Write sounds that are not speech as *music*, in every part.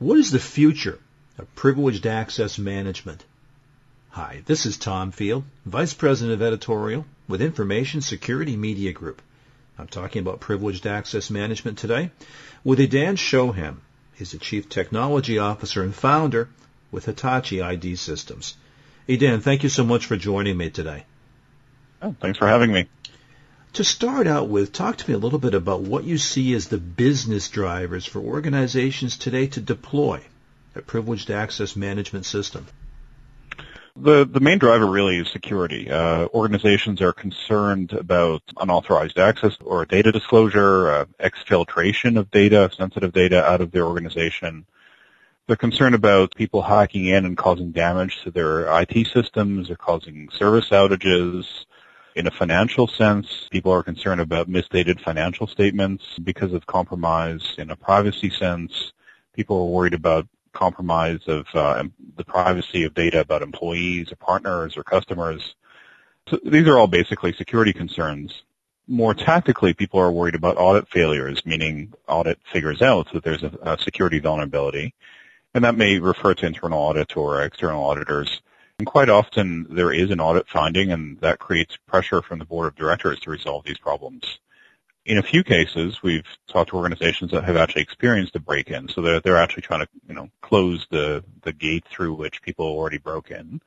What is the future of privileged access management? Hi, this is Tom Field, Vice President of Editorial with Information Security Media Group. I'm talking about privileged access management today with Idan Shoham. He's the Chief Technology Officer and founder with Hitachi ID Systems. Idan, thank you so much for joining me today. Oh, thanks for having me. To start out with, talk to me a little bit about what you see as the business drivers for organizations today to deploy a privileged access management system. The the main driver really is security. Uh, organizations are concerned about unauthorized access or data disclosure, uh, exfiltration of data, sensitive data out of their organization. They're concerned about people hacking in and causing damage to their IT systems or causing service outages. In a financial sense, people are concerned about misstated financial statements because of compromise. In a privacy sense, people are worried about compromise of uh, the privacy of data about employees or partners or customers. So these are all basically security concerns. More tactically, people are worried about audit failures, meaning audit figures out that there's a, a security vulnerability. And that may refer to internal audit or external auditors. And quite often there is an audit finding and that creates pressure from the board of directors to resolve these problems in a few cases, we've talked to organizations that have actually experienced a break-in, so they're they're actually trying to you know close the the gate through which people already broke in.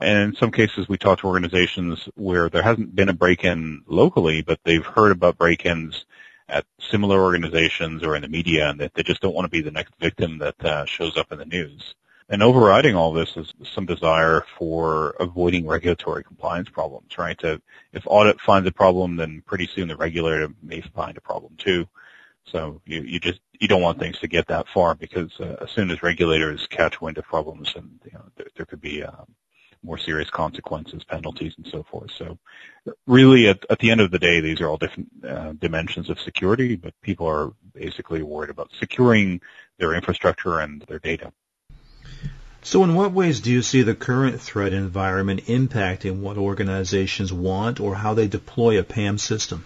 And in some cases, we talk to organizations where there hasn't been a break-in locally, but they've heard about break-ins at similar organizations or in the media, and that they just don't want to be the next victim that uh, shows up in the news. And overriding all this is some desire for avoiding regulatory compliance problems, right? To, if audit finds a problem, then pretty soon the regulator may find a problem too. So you, you just you don't want things to get that far because uh, as soon as regulators catch wind of problems, and you know, there, there could be um, more serious consequences, penalties, and so forth. So really, at, at the end of the day, these are all different uh, dimensions of security, but people are basically worried about securing their infrastructure and their data. So in what ways do you see the current threat environment impacting what organizations want or how they deploy a PAM system?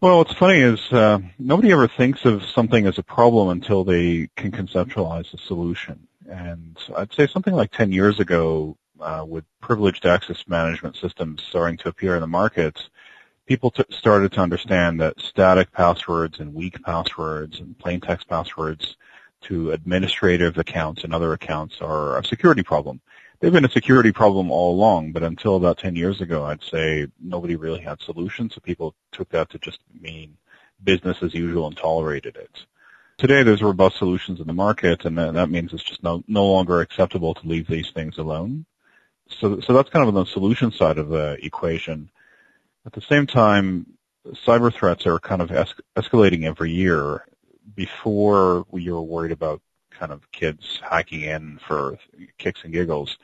Well, what's funny is uh, nobody ever thinks of something as a problem until they can conceptualize a solution. And I'd say something like 10 years ago, uh, with privileged access management systems starting to appear in the market, people t- started to understand that static passwords and weak passwords and plain text passwords to administrative accounts and other accounts are a security problem. They've been a security problem all along, but until about 10 years ago, I'd say nobody really had solutions, so people took that to just mean business as usual and tolerated it. Today, there's robust solutions in the market, and that means it's just no, no longer acceptable to leave these things alone. So, so that's kind of on the solution side of the equation. At the same time, cyber threats are kind of es- escalating every year, before we were worried about kind of kids hacking in for kicks and giggles.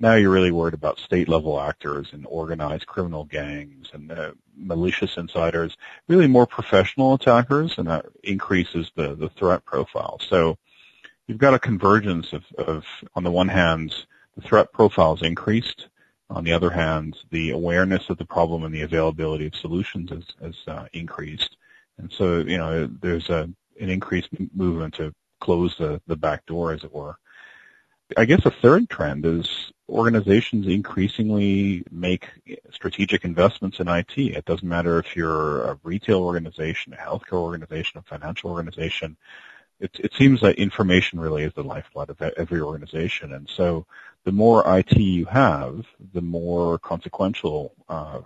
Now you're really worried about state level actors and organized criminal gangs and uh, malicious insiders, really more professional attackers, and that increases the, the threat profile. So you've got a convergence of, of, on the one hand, the threat profile is increased. On the other hand, the awareness of the problem and the availability of solutions has, has uh, increased. And so, you know, there's a an increased movement to close the, the back door, as it were. I guess a third trend is organizations increasingly make strategic investments in IT. It doesn't matter if you're a retail organization, a healthcare organization, a financial organization. It, it seems that information really is the lifeblood of every organization. And so the more IT you have, the more consequential uh,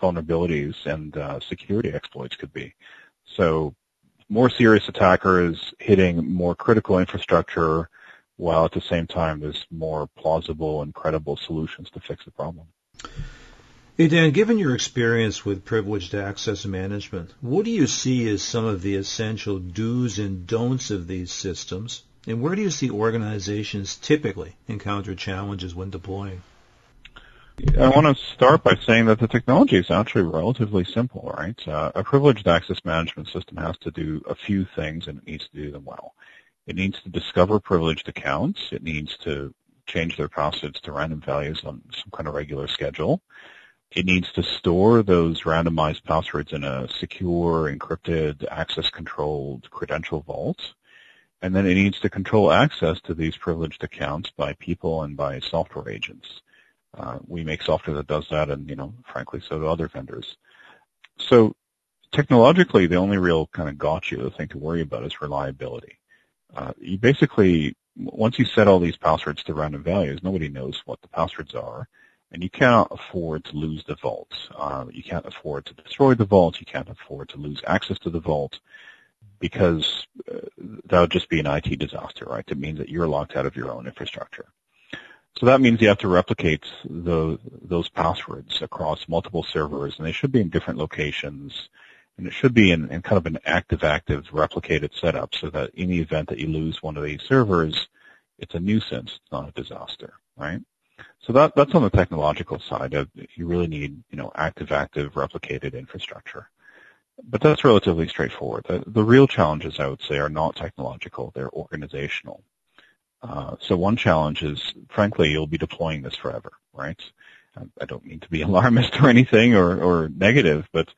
vulnerabilities and uh, security exploits could be. So more serious attackers hitting more critical infrastructure while at the same time there's more plausible and credible solutions to fix the problem. Hey Dan, given your experience with privileged access management, what do you see as some of the essential do's and don'ts of these systems? And where do you see organizations typically encounter challenges when deploying? I want to start by saying that the technology is actually relatively simple, right? Uh, a privileged access management system has to do a few things and it needs to do them well. It needs to discover privileged accounts. It needs to change their passwords to random values on some kind of regular schedule. It needs to store those randomized passwords in a secure, encrypted, access-controlled credential vault. and then it needs to control access to these privileged accounts by people and by software agents. Uh, we make software that does that, and you know, frankly, so do other vendors. So technologically, the only real kind of gotcha thing to worry about is reliability. Uh, you basically, once you set all these passwords to random values, nobody knows what the passwords are, and you cannot afford to lose the vault. Uh, you can't afford to destroy the vault. You can't afford to lose access to the vault because uh, that would just be an IT disaster, right? It means that you're locked out of your own infrastructure. So that means you have to replicate the, those passwords across multiple servers, and they should be in different locations and it should be in, in kind of an active-active replicated setup so that in the event that you lose one of these servers, it's a nuisance, it's not a disaster, right? So that, that's on the technological side. Of, you really need, you know, active-active replicated infrastructure. But that's relatively straightforward. The, the, real challenges, I would say, are not technological; they're organizational. Uh, so one challenge is, frankly, you'll be deploying this forever, right? I don't mean to be *laughs* alarmist or anything or, or negative, but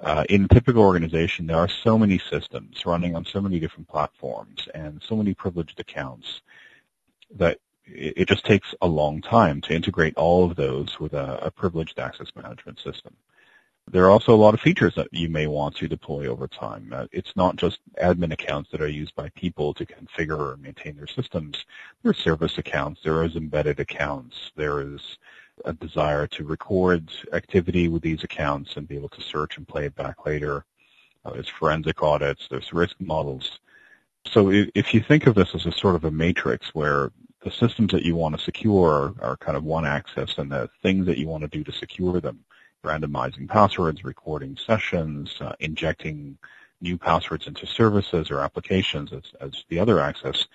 uh, in a typical organization, there are so many systems running on so many different platforms and so many privileged accounts that it just takes a long time to integrate all of those with a, a, privileged access management system. There are also a lot of features that you may want to deploy over time. Uh, it's not just admin accounts that are used by people to configure or maintain their systems. There are service accounts. There is embedded accounts. There is a desire to record activity with these accounts and be able to search and play it back later. Uh, there's forensic audits, there's risk models. So if you think of this as a sort of a matrix where the systems that you want to secure are, are kind of one axis and the things that you want to do to secure them, randomizing passwords, recording sessions, uh, injecting new passwords into services or applications as, as the other access,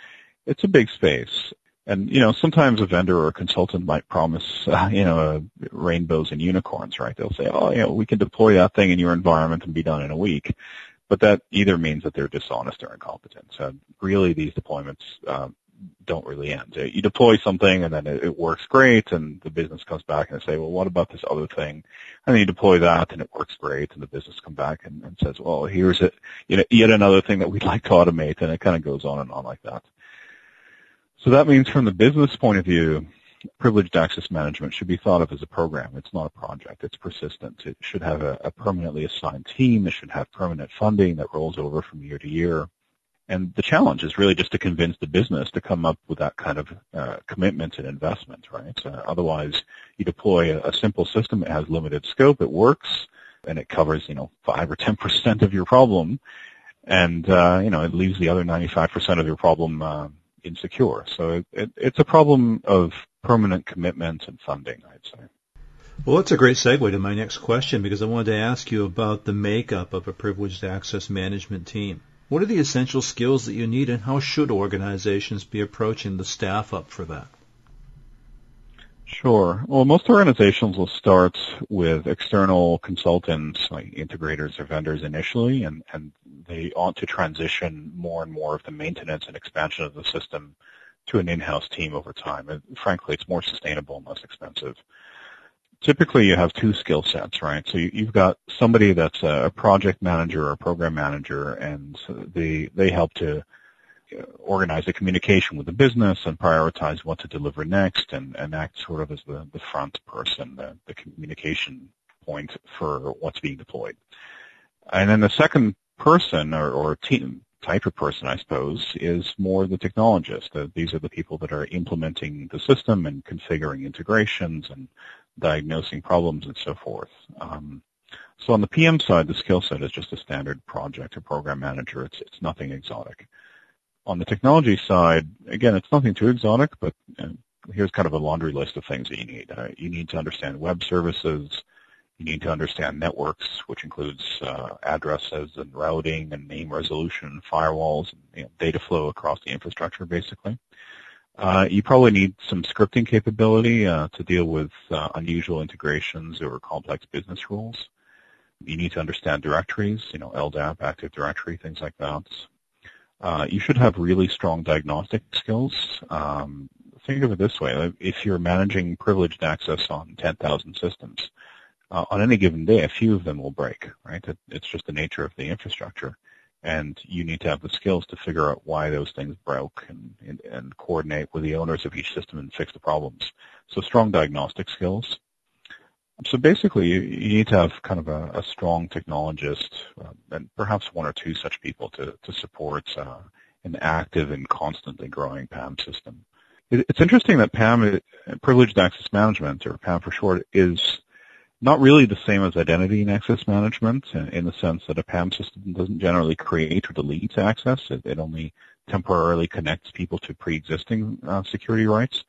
it's a big space. And you know, sometimes a vendor or a consultant might promise, *laughs* uh, you know, rainbows and unicorns, right? They'll say, "Oh, you know, we can deploy that thing in your environment and be done in a week," but that either means that they're dishonest or incompetent. So really, these deployments um, don't really end. You deploy something and then it, it works great, and the business comes back and they say, "Well, what about this other thing?" And then you deploy that and it works great, and the business comes back and, and says, "Well, here's it, you know, yet another thing that we'd *laughs* like to automate," and it kind of goes on and on like that. So that means from the business point of view, privileged access management should be thought of as a program. It's not a project. It's persistent. It should have a, a, permanently assigned team. It should have permanent funding that rolls over from year to year. And the challenge is really just to convince the business to come up with that kind of uh, commitment and investment, right? Uh, otherwise, you deploy a, a, simple system. It has limited scope. It works, and it covers, you know, five or ten *laughs* percent of your problem, and uh, you know, it leaves the other ninety-five percent of your problem uh, insecure. So it, it, it's a problem of permanent commitment and funding, I'd say. Well, that's a great segue to my next question because I wanted to ask you about the makeup of a privileged access management team. What are the essential skills that you need and how should organizations be approaching the staff up for that? Sure. Well, most organizations will start with external consultants, like integrators or vendors initially, and, and they ought to transition more and more of the maintenance and expansion of the system to an in-house team over time. And frankly, it's more sustainable and less expensive. Typically, you have two skill sets, right? So you, have got somebody that's a project manager or a program manager, and they they help to organize the communication with the business and prioritize what to deliver next and, and act sort of as the, the front person, the, the communication point for what's being deployed. And then the second person or, or team type of person, I suppose, is more the technologist. Uh, these are the people that are implementing the system and configuring integrations and diagnosing problems and so forth. Um, so on the PM side, the skill set is just a standard project or program manager. It's, it's nothing exotic on the technology side, again, it's nothing too exotic, but uh, here's kind of a laundry list of things that you need. Uh, you need to understand web services. You need to understand networks, which includes uh, addresses and routing and name resolution firewalls and you know, data flow across the infrastructure, basically. Uh, you probably need some scripting capability uh, to deal with uh, unusual integrations or complex business rules. You need to understand directories, you know, LDAP, Active Directory, things like that. Uh, you should have really strong diagnostic skills. Um, think of it this way. If you're managing privileged access on 10,000 systems, on any given day, a few of them will break, right? It's just the nature of the infrastructure. And you need to have the skills to figure out why those things broke and, and, and coordinate with the owners of each system and fix the problems. So strong diagnostic skills. So basically, you, you need to have kind of a, a strong technologist uh, and perhaps one or two such people to, to support uh, an active and constantly growing PAM system. It, it's interesting that PAM, Privileged Access Management, or PAM for short, is not really the same as identity and access management in, in, the sense that a PAM system doesn't generally create or delete access. It, it only temporarily connects people to pre-existing uh, security rights.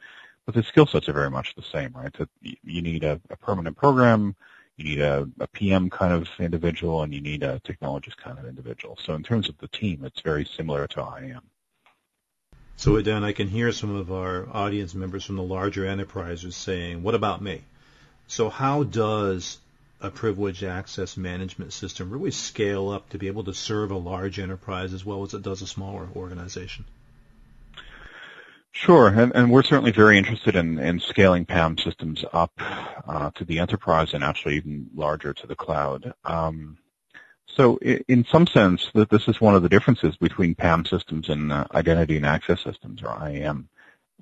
But the skill sets are very much the same, right? So you need a, a permanent program, you need a, a, PM kind of individual, and you need a technologist kind of individual. So in terms of the team, it's very similar to IAM. So Dan, I can hear some of our audience members from the larger enterprises saying, what about me? So how does a privileged access management system really scale up to be able to serve a large enterprise as well as it does a smaller organization? Sure, and, and we're certainly very interested in, in scaling PAM systems up uh, to the enterprise and actually even larger to the cloud. Um, so in some sense, that this is one of the differences between PAM systems and uh, identity and access systems, or IAM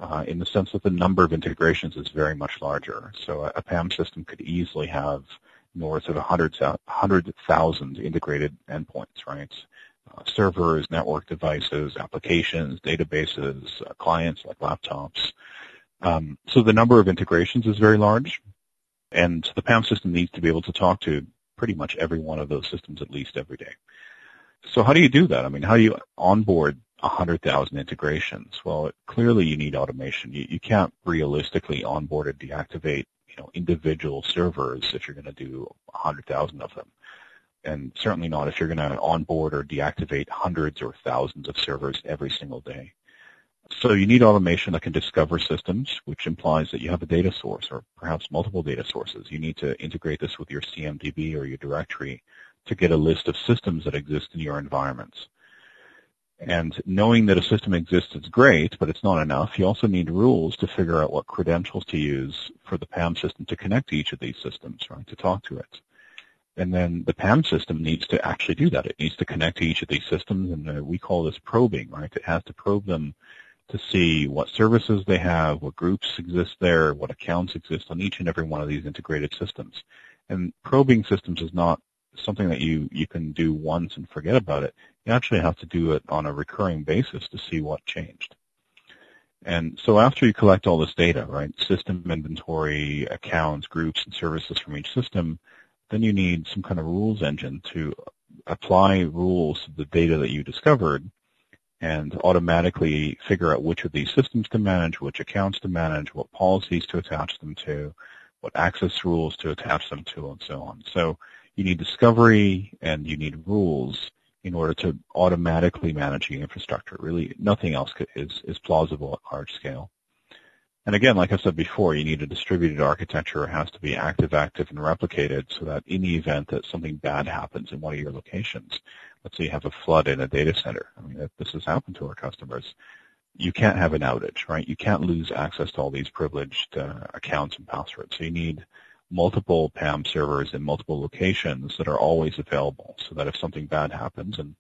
uh, in the sense that the number of integrations is very much larger. So a, a PAM system could easily have north of 100,000 integrated endpoints, right? Uh, servers, network devices, applications, databases, uh, clients like laptops. Um, so the number of integrations is very large, and the PAM system needs to be able to talk to pretty much every one of those systems at least every day. So how do you do that? I mean, how do you onboard 100,000 integrations. Well, clearly you need automation. You, you can't realistically onboard and deactivate, you know, individual servers if you're going to do 100,000 of them. And certainly not if you're going to onboard or deactivate hundreds or thousands of servers every single day. So you need automation that can discover systems, which implies that you have a data source or perhaps multiple data sources. You need to integrate this with your CMDB or your directory to get a list of systems that exist in your environments. And knowing that a system exists is great, but it's not enough. You also need rules to figure out what credentials to use for the PAM system to connect to each of these systems, right, to talk to it. And then the PAM system needs to actually do that. It needs to connect to each of these systems, and uh, we call this probing, right? It has to probe them to see what services they have, what groups exist there, what accounts exist on each and every one of these integrated systems. And probing systems is not something that you, you can do once and forget about it. You actually have to do it on a recurring basis to see what changed. And so after you collect all this data, right, system inventory, accounts, groups, and services from each system, then you need some kind of rules engine to apply rules to the data that you discovered and automatically figure out which of these systems to manage, which accounts to manage, what policies to attach them to, what access rules to attach them to, and so on. So you need discovery and you need rules in order to automatically manage the infrastructure. Really, nothing else is, is plausible at large scale. And again, like I said before, you need a distributed architecture. It has to be active, active, and replicated so that in the event that something bad happens in one of your locations, let's say you have a flood in a data center. I mean, this has happened to our customers. You can't have an outage, right? You can't lose access to all these privileged uh, accounts and passwords. So you need multiple PAM servers in multiple locations that are always available so that if something bad happens and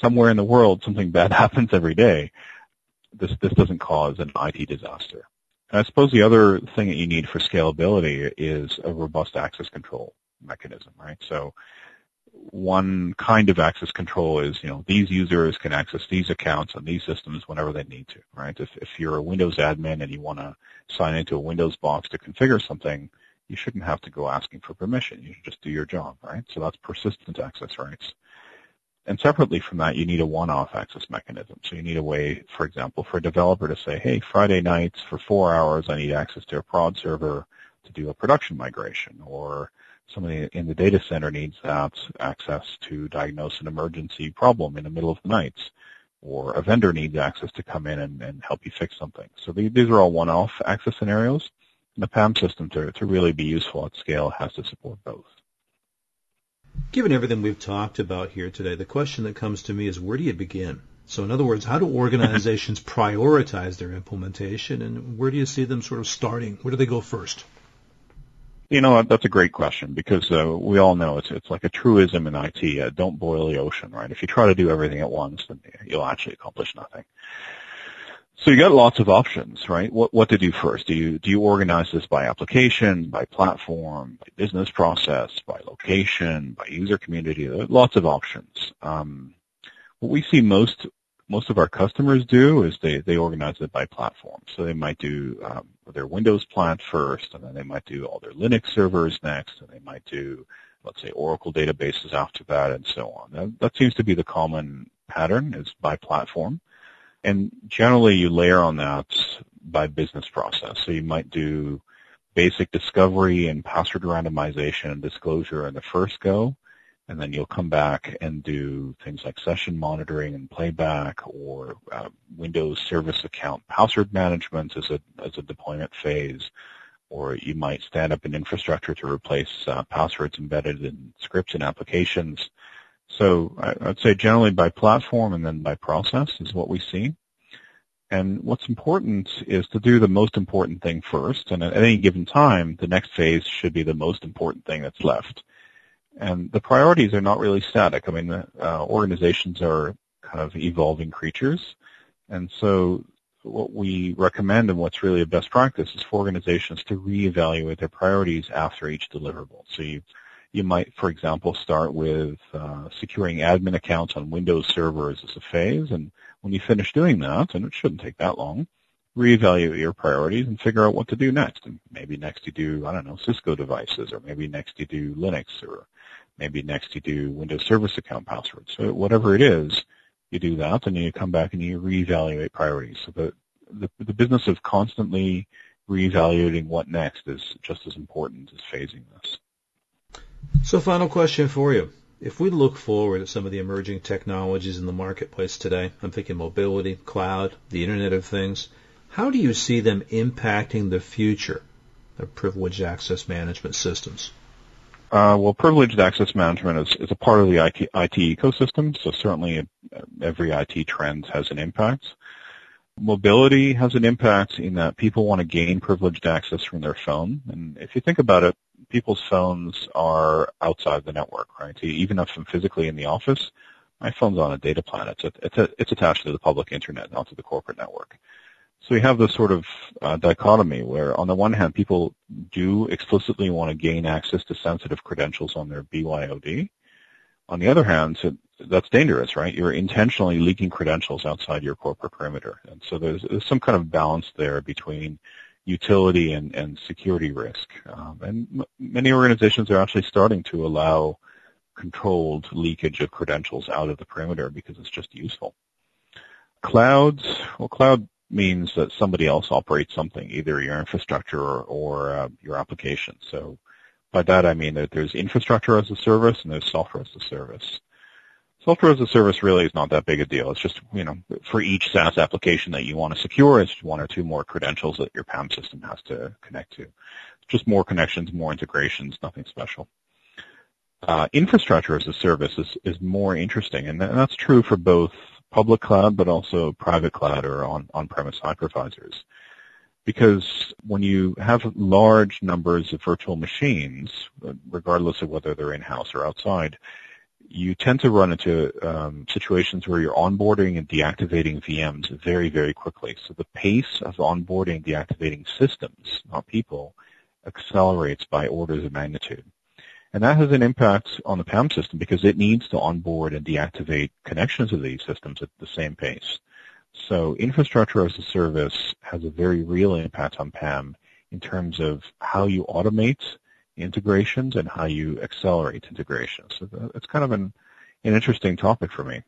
somewhere in the world something bad *laughs* happens every day, this, this doesn't cause an IT disaster. And I suppose the other thing that you need for scalability is a robust access control mechanism, right? So one kind of access control is, you know, these users can access these accounts on these systems whenever they need to, right? If, if you're a Windows admin and you want to sign into a Windows box to configure something, you shouldn't have to go asking for permission. You should just do your job, right? So that's persistent access rights. And separately from that, you need a one-off access mechanism. So you need a way, for example, for a developer to say, hey, Friday nights for four hours, I need access to a prod server to do a production migration, or somebody in the data center needs that access to diagnose an emergency problem in the middle of the night, or a vendor needs access to come in and, and help you fix something. So these are all one-off access scenarios the PAM system to, to really be useful at scale has to support both. Given everything we've talked about here today, the question that comes to me is where do you begin? So in other words, how do organizations *laughs* prioritize their implementation and where do you see them sort of starting? Where do they go first? You know, that's a great question because uh, we all know it's it's like a truism in IT. Uh, don't boil the ocean, right? If you try to do everything at once, then you'll actually accomplish nothing. So you got lots of options, right? What what to do first? Do you do you organize this by application, by platform, by business process, by location, by user community? lots of options. Um, what we see most most of our customers do is they they organize it by platform. So they might do um, their Windows plant first, and then they might do all their Linux servers next, and they might do let's say Oracle databases after that, and so on. That, that seems to be the common pattern is by platform. And generally you layer on that by business process. So you might do basic discovery and password randomization and disclosure in the first go, and then you'll come back and do things like session monitoring and playback or uh, Windows Service Account password management as a, as a deployment phase, or you might stand up an infrastructure to replace uh, passwords embedded in scripts and applications. So I'd say generally by platform and then by process is what we see. And what's important is to do the most important thing first, and at any given time, the next phase should be the most important thing that's left. And the priorities are not really static. I mean, uh, organizations are kind of evolving creatures, and so what we recommend and what's really a best practice is for organizations to reevaluate their priorities after each deliverable. So you you might, for example, start with uh, securing admin accounts on Windows servers as a phase, and when you finish doing that, and it shouldn't take that long, reevaluate your priorities and figure out what to do next. And maybe next you do, I don't know, Cisco devices, or maybe next you do Linux, or maybe next you do Windows Service Account passwords. So whatever it is, you do that, and then you come back and you reevaluate priorities. So the, the, the business of constantly reevaluating what next is just as important as phasing this. So final question for you. If we look forward at some of the emerging technologies in the marketplace today, I'm thinking mobility, cloud, the Internet of Things, how do you see them impacting the future of privileged access management systems? Uh, well, privileged access management is, is a part of the IT, IT ecosystem, so certainly every IT trend has an impact. Mobility has an impact in that people want to gain privileged access from their phone. And if you think about it, people's phones are outside the network, right? Even if I'm physically in the office, my phone's on a data plan. It's, a, it's, a, it's attached to the public internet, not to the corporate network. So we have this sort of uh, dichotomy where on the one hand, people do explicitly want to gain access to sensitive credentials on their BYOD. On the other hand, so that's dangerous, right? You're intentionally leaking credentials outside your corporate perimeter. And so there's, there's some kind of balance there between utility and, and security risk. Um, and m- many organizations are actually starting to allow controlled leakage of credentials out of the perimeter because it's just useful. Clouds, well, cloud means that somebody else operates something, either your infrastructure or, or uh, your application. So by that I mean that there's infrastructure as a service and there's software as a service. Software as a service really is not that big a deal. It's just, you know, for each SaaS application that you want to secure, it's one or two more credentials that your PAM system has to connect to. Just more connections, more integrations, nothing special. Uh, infrastructure as a service is, is more interesting, and that's true for both public cloud, but also private cloud or on, on-premise hypervisors. Because when you have large numbers of virtual machines, regardless of whether they're in-house or outside, you tend to run into um, situations where you're onboarding and deactivating VMs very, very quickly. So the pace of onboarding deactivating systems, not people, accelerates by orders of magnitude. And that has an impact on the PAM system because it needs to onboard and deactivate connections of these systems at the same pace. So infrastructure as a service has a very real impact on PAM in terms of how you automate integrations and how you accelerate integrations. So it's kind of an, an interesting topic for me.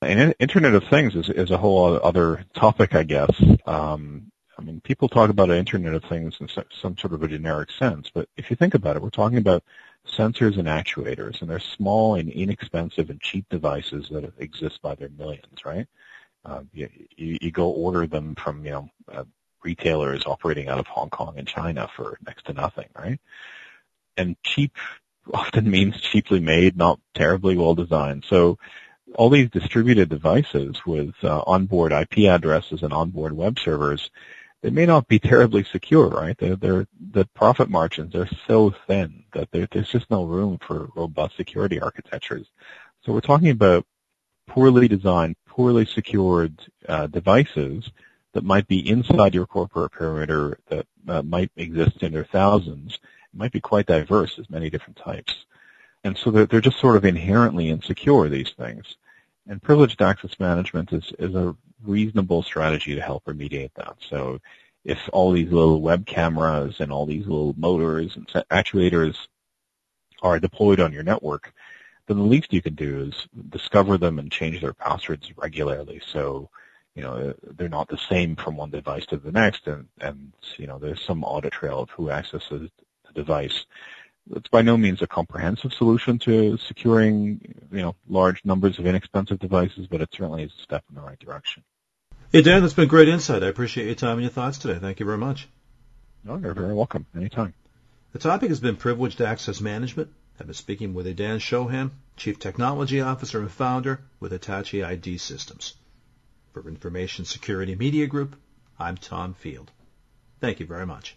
And Internet of Things is, is a whole other topic, I guess. Um, I mean, people talk about an Internet of Things in some sort of a generic sense, but if you think about it, we're talking about sensors and actuators, and they're small and inexpensive and cheap devices that exist by their millions, right? Uh, you, you, go order them from, you know, uh, retailers operating out of Hong Kong and China for next to nothing, right? And cheap *laughs* often means cheaply made, not terribly well designed. So all these distributed devices with uh, onboard IP addresses and onboard web servers they may not be terribly secure, right? They're, they're, the profit margins are so thin that there's just no room for robust security architectures. So we're talking about poorly designed, poorly secured uh, devices that might be inside your corporate perimeter that uh, might exist in their thousands. It might be quite diverse, as many different types. And so they're, they're just sort of inherently insecure, these things. And privileged access management is, is a reasonable strategy to help remediate that. So if all these little web cameras and all these little motors and actuators are deployed on your network, then the least you can do is discover them and change their passwords regularly. So, you know, they're not the same from one device to the next and, and you know, there's some audit trail of who accesses the device. It's by no means a comprehensive solution to securing, you know, large numbers of inexpensive devices, but it certainly is a step in the right direction. Hey, Dan, that's been great insight. I appreciate your time and your thoughts today. Thank you very much. No, you're very welcome. Anytime. The topic has been privileged access management. I've been speaking with Dan Shoham, Chief Technology Officer and Founder with Hitachi ID Systems. For Information Security Media Group, I'm Tom Field. Thank you very much.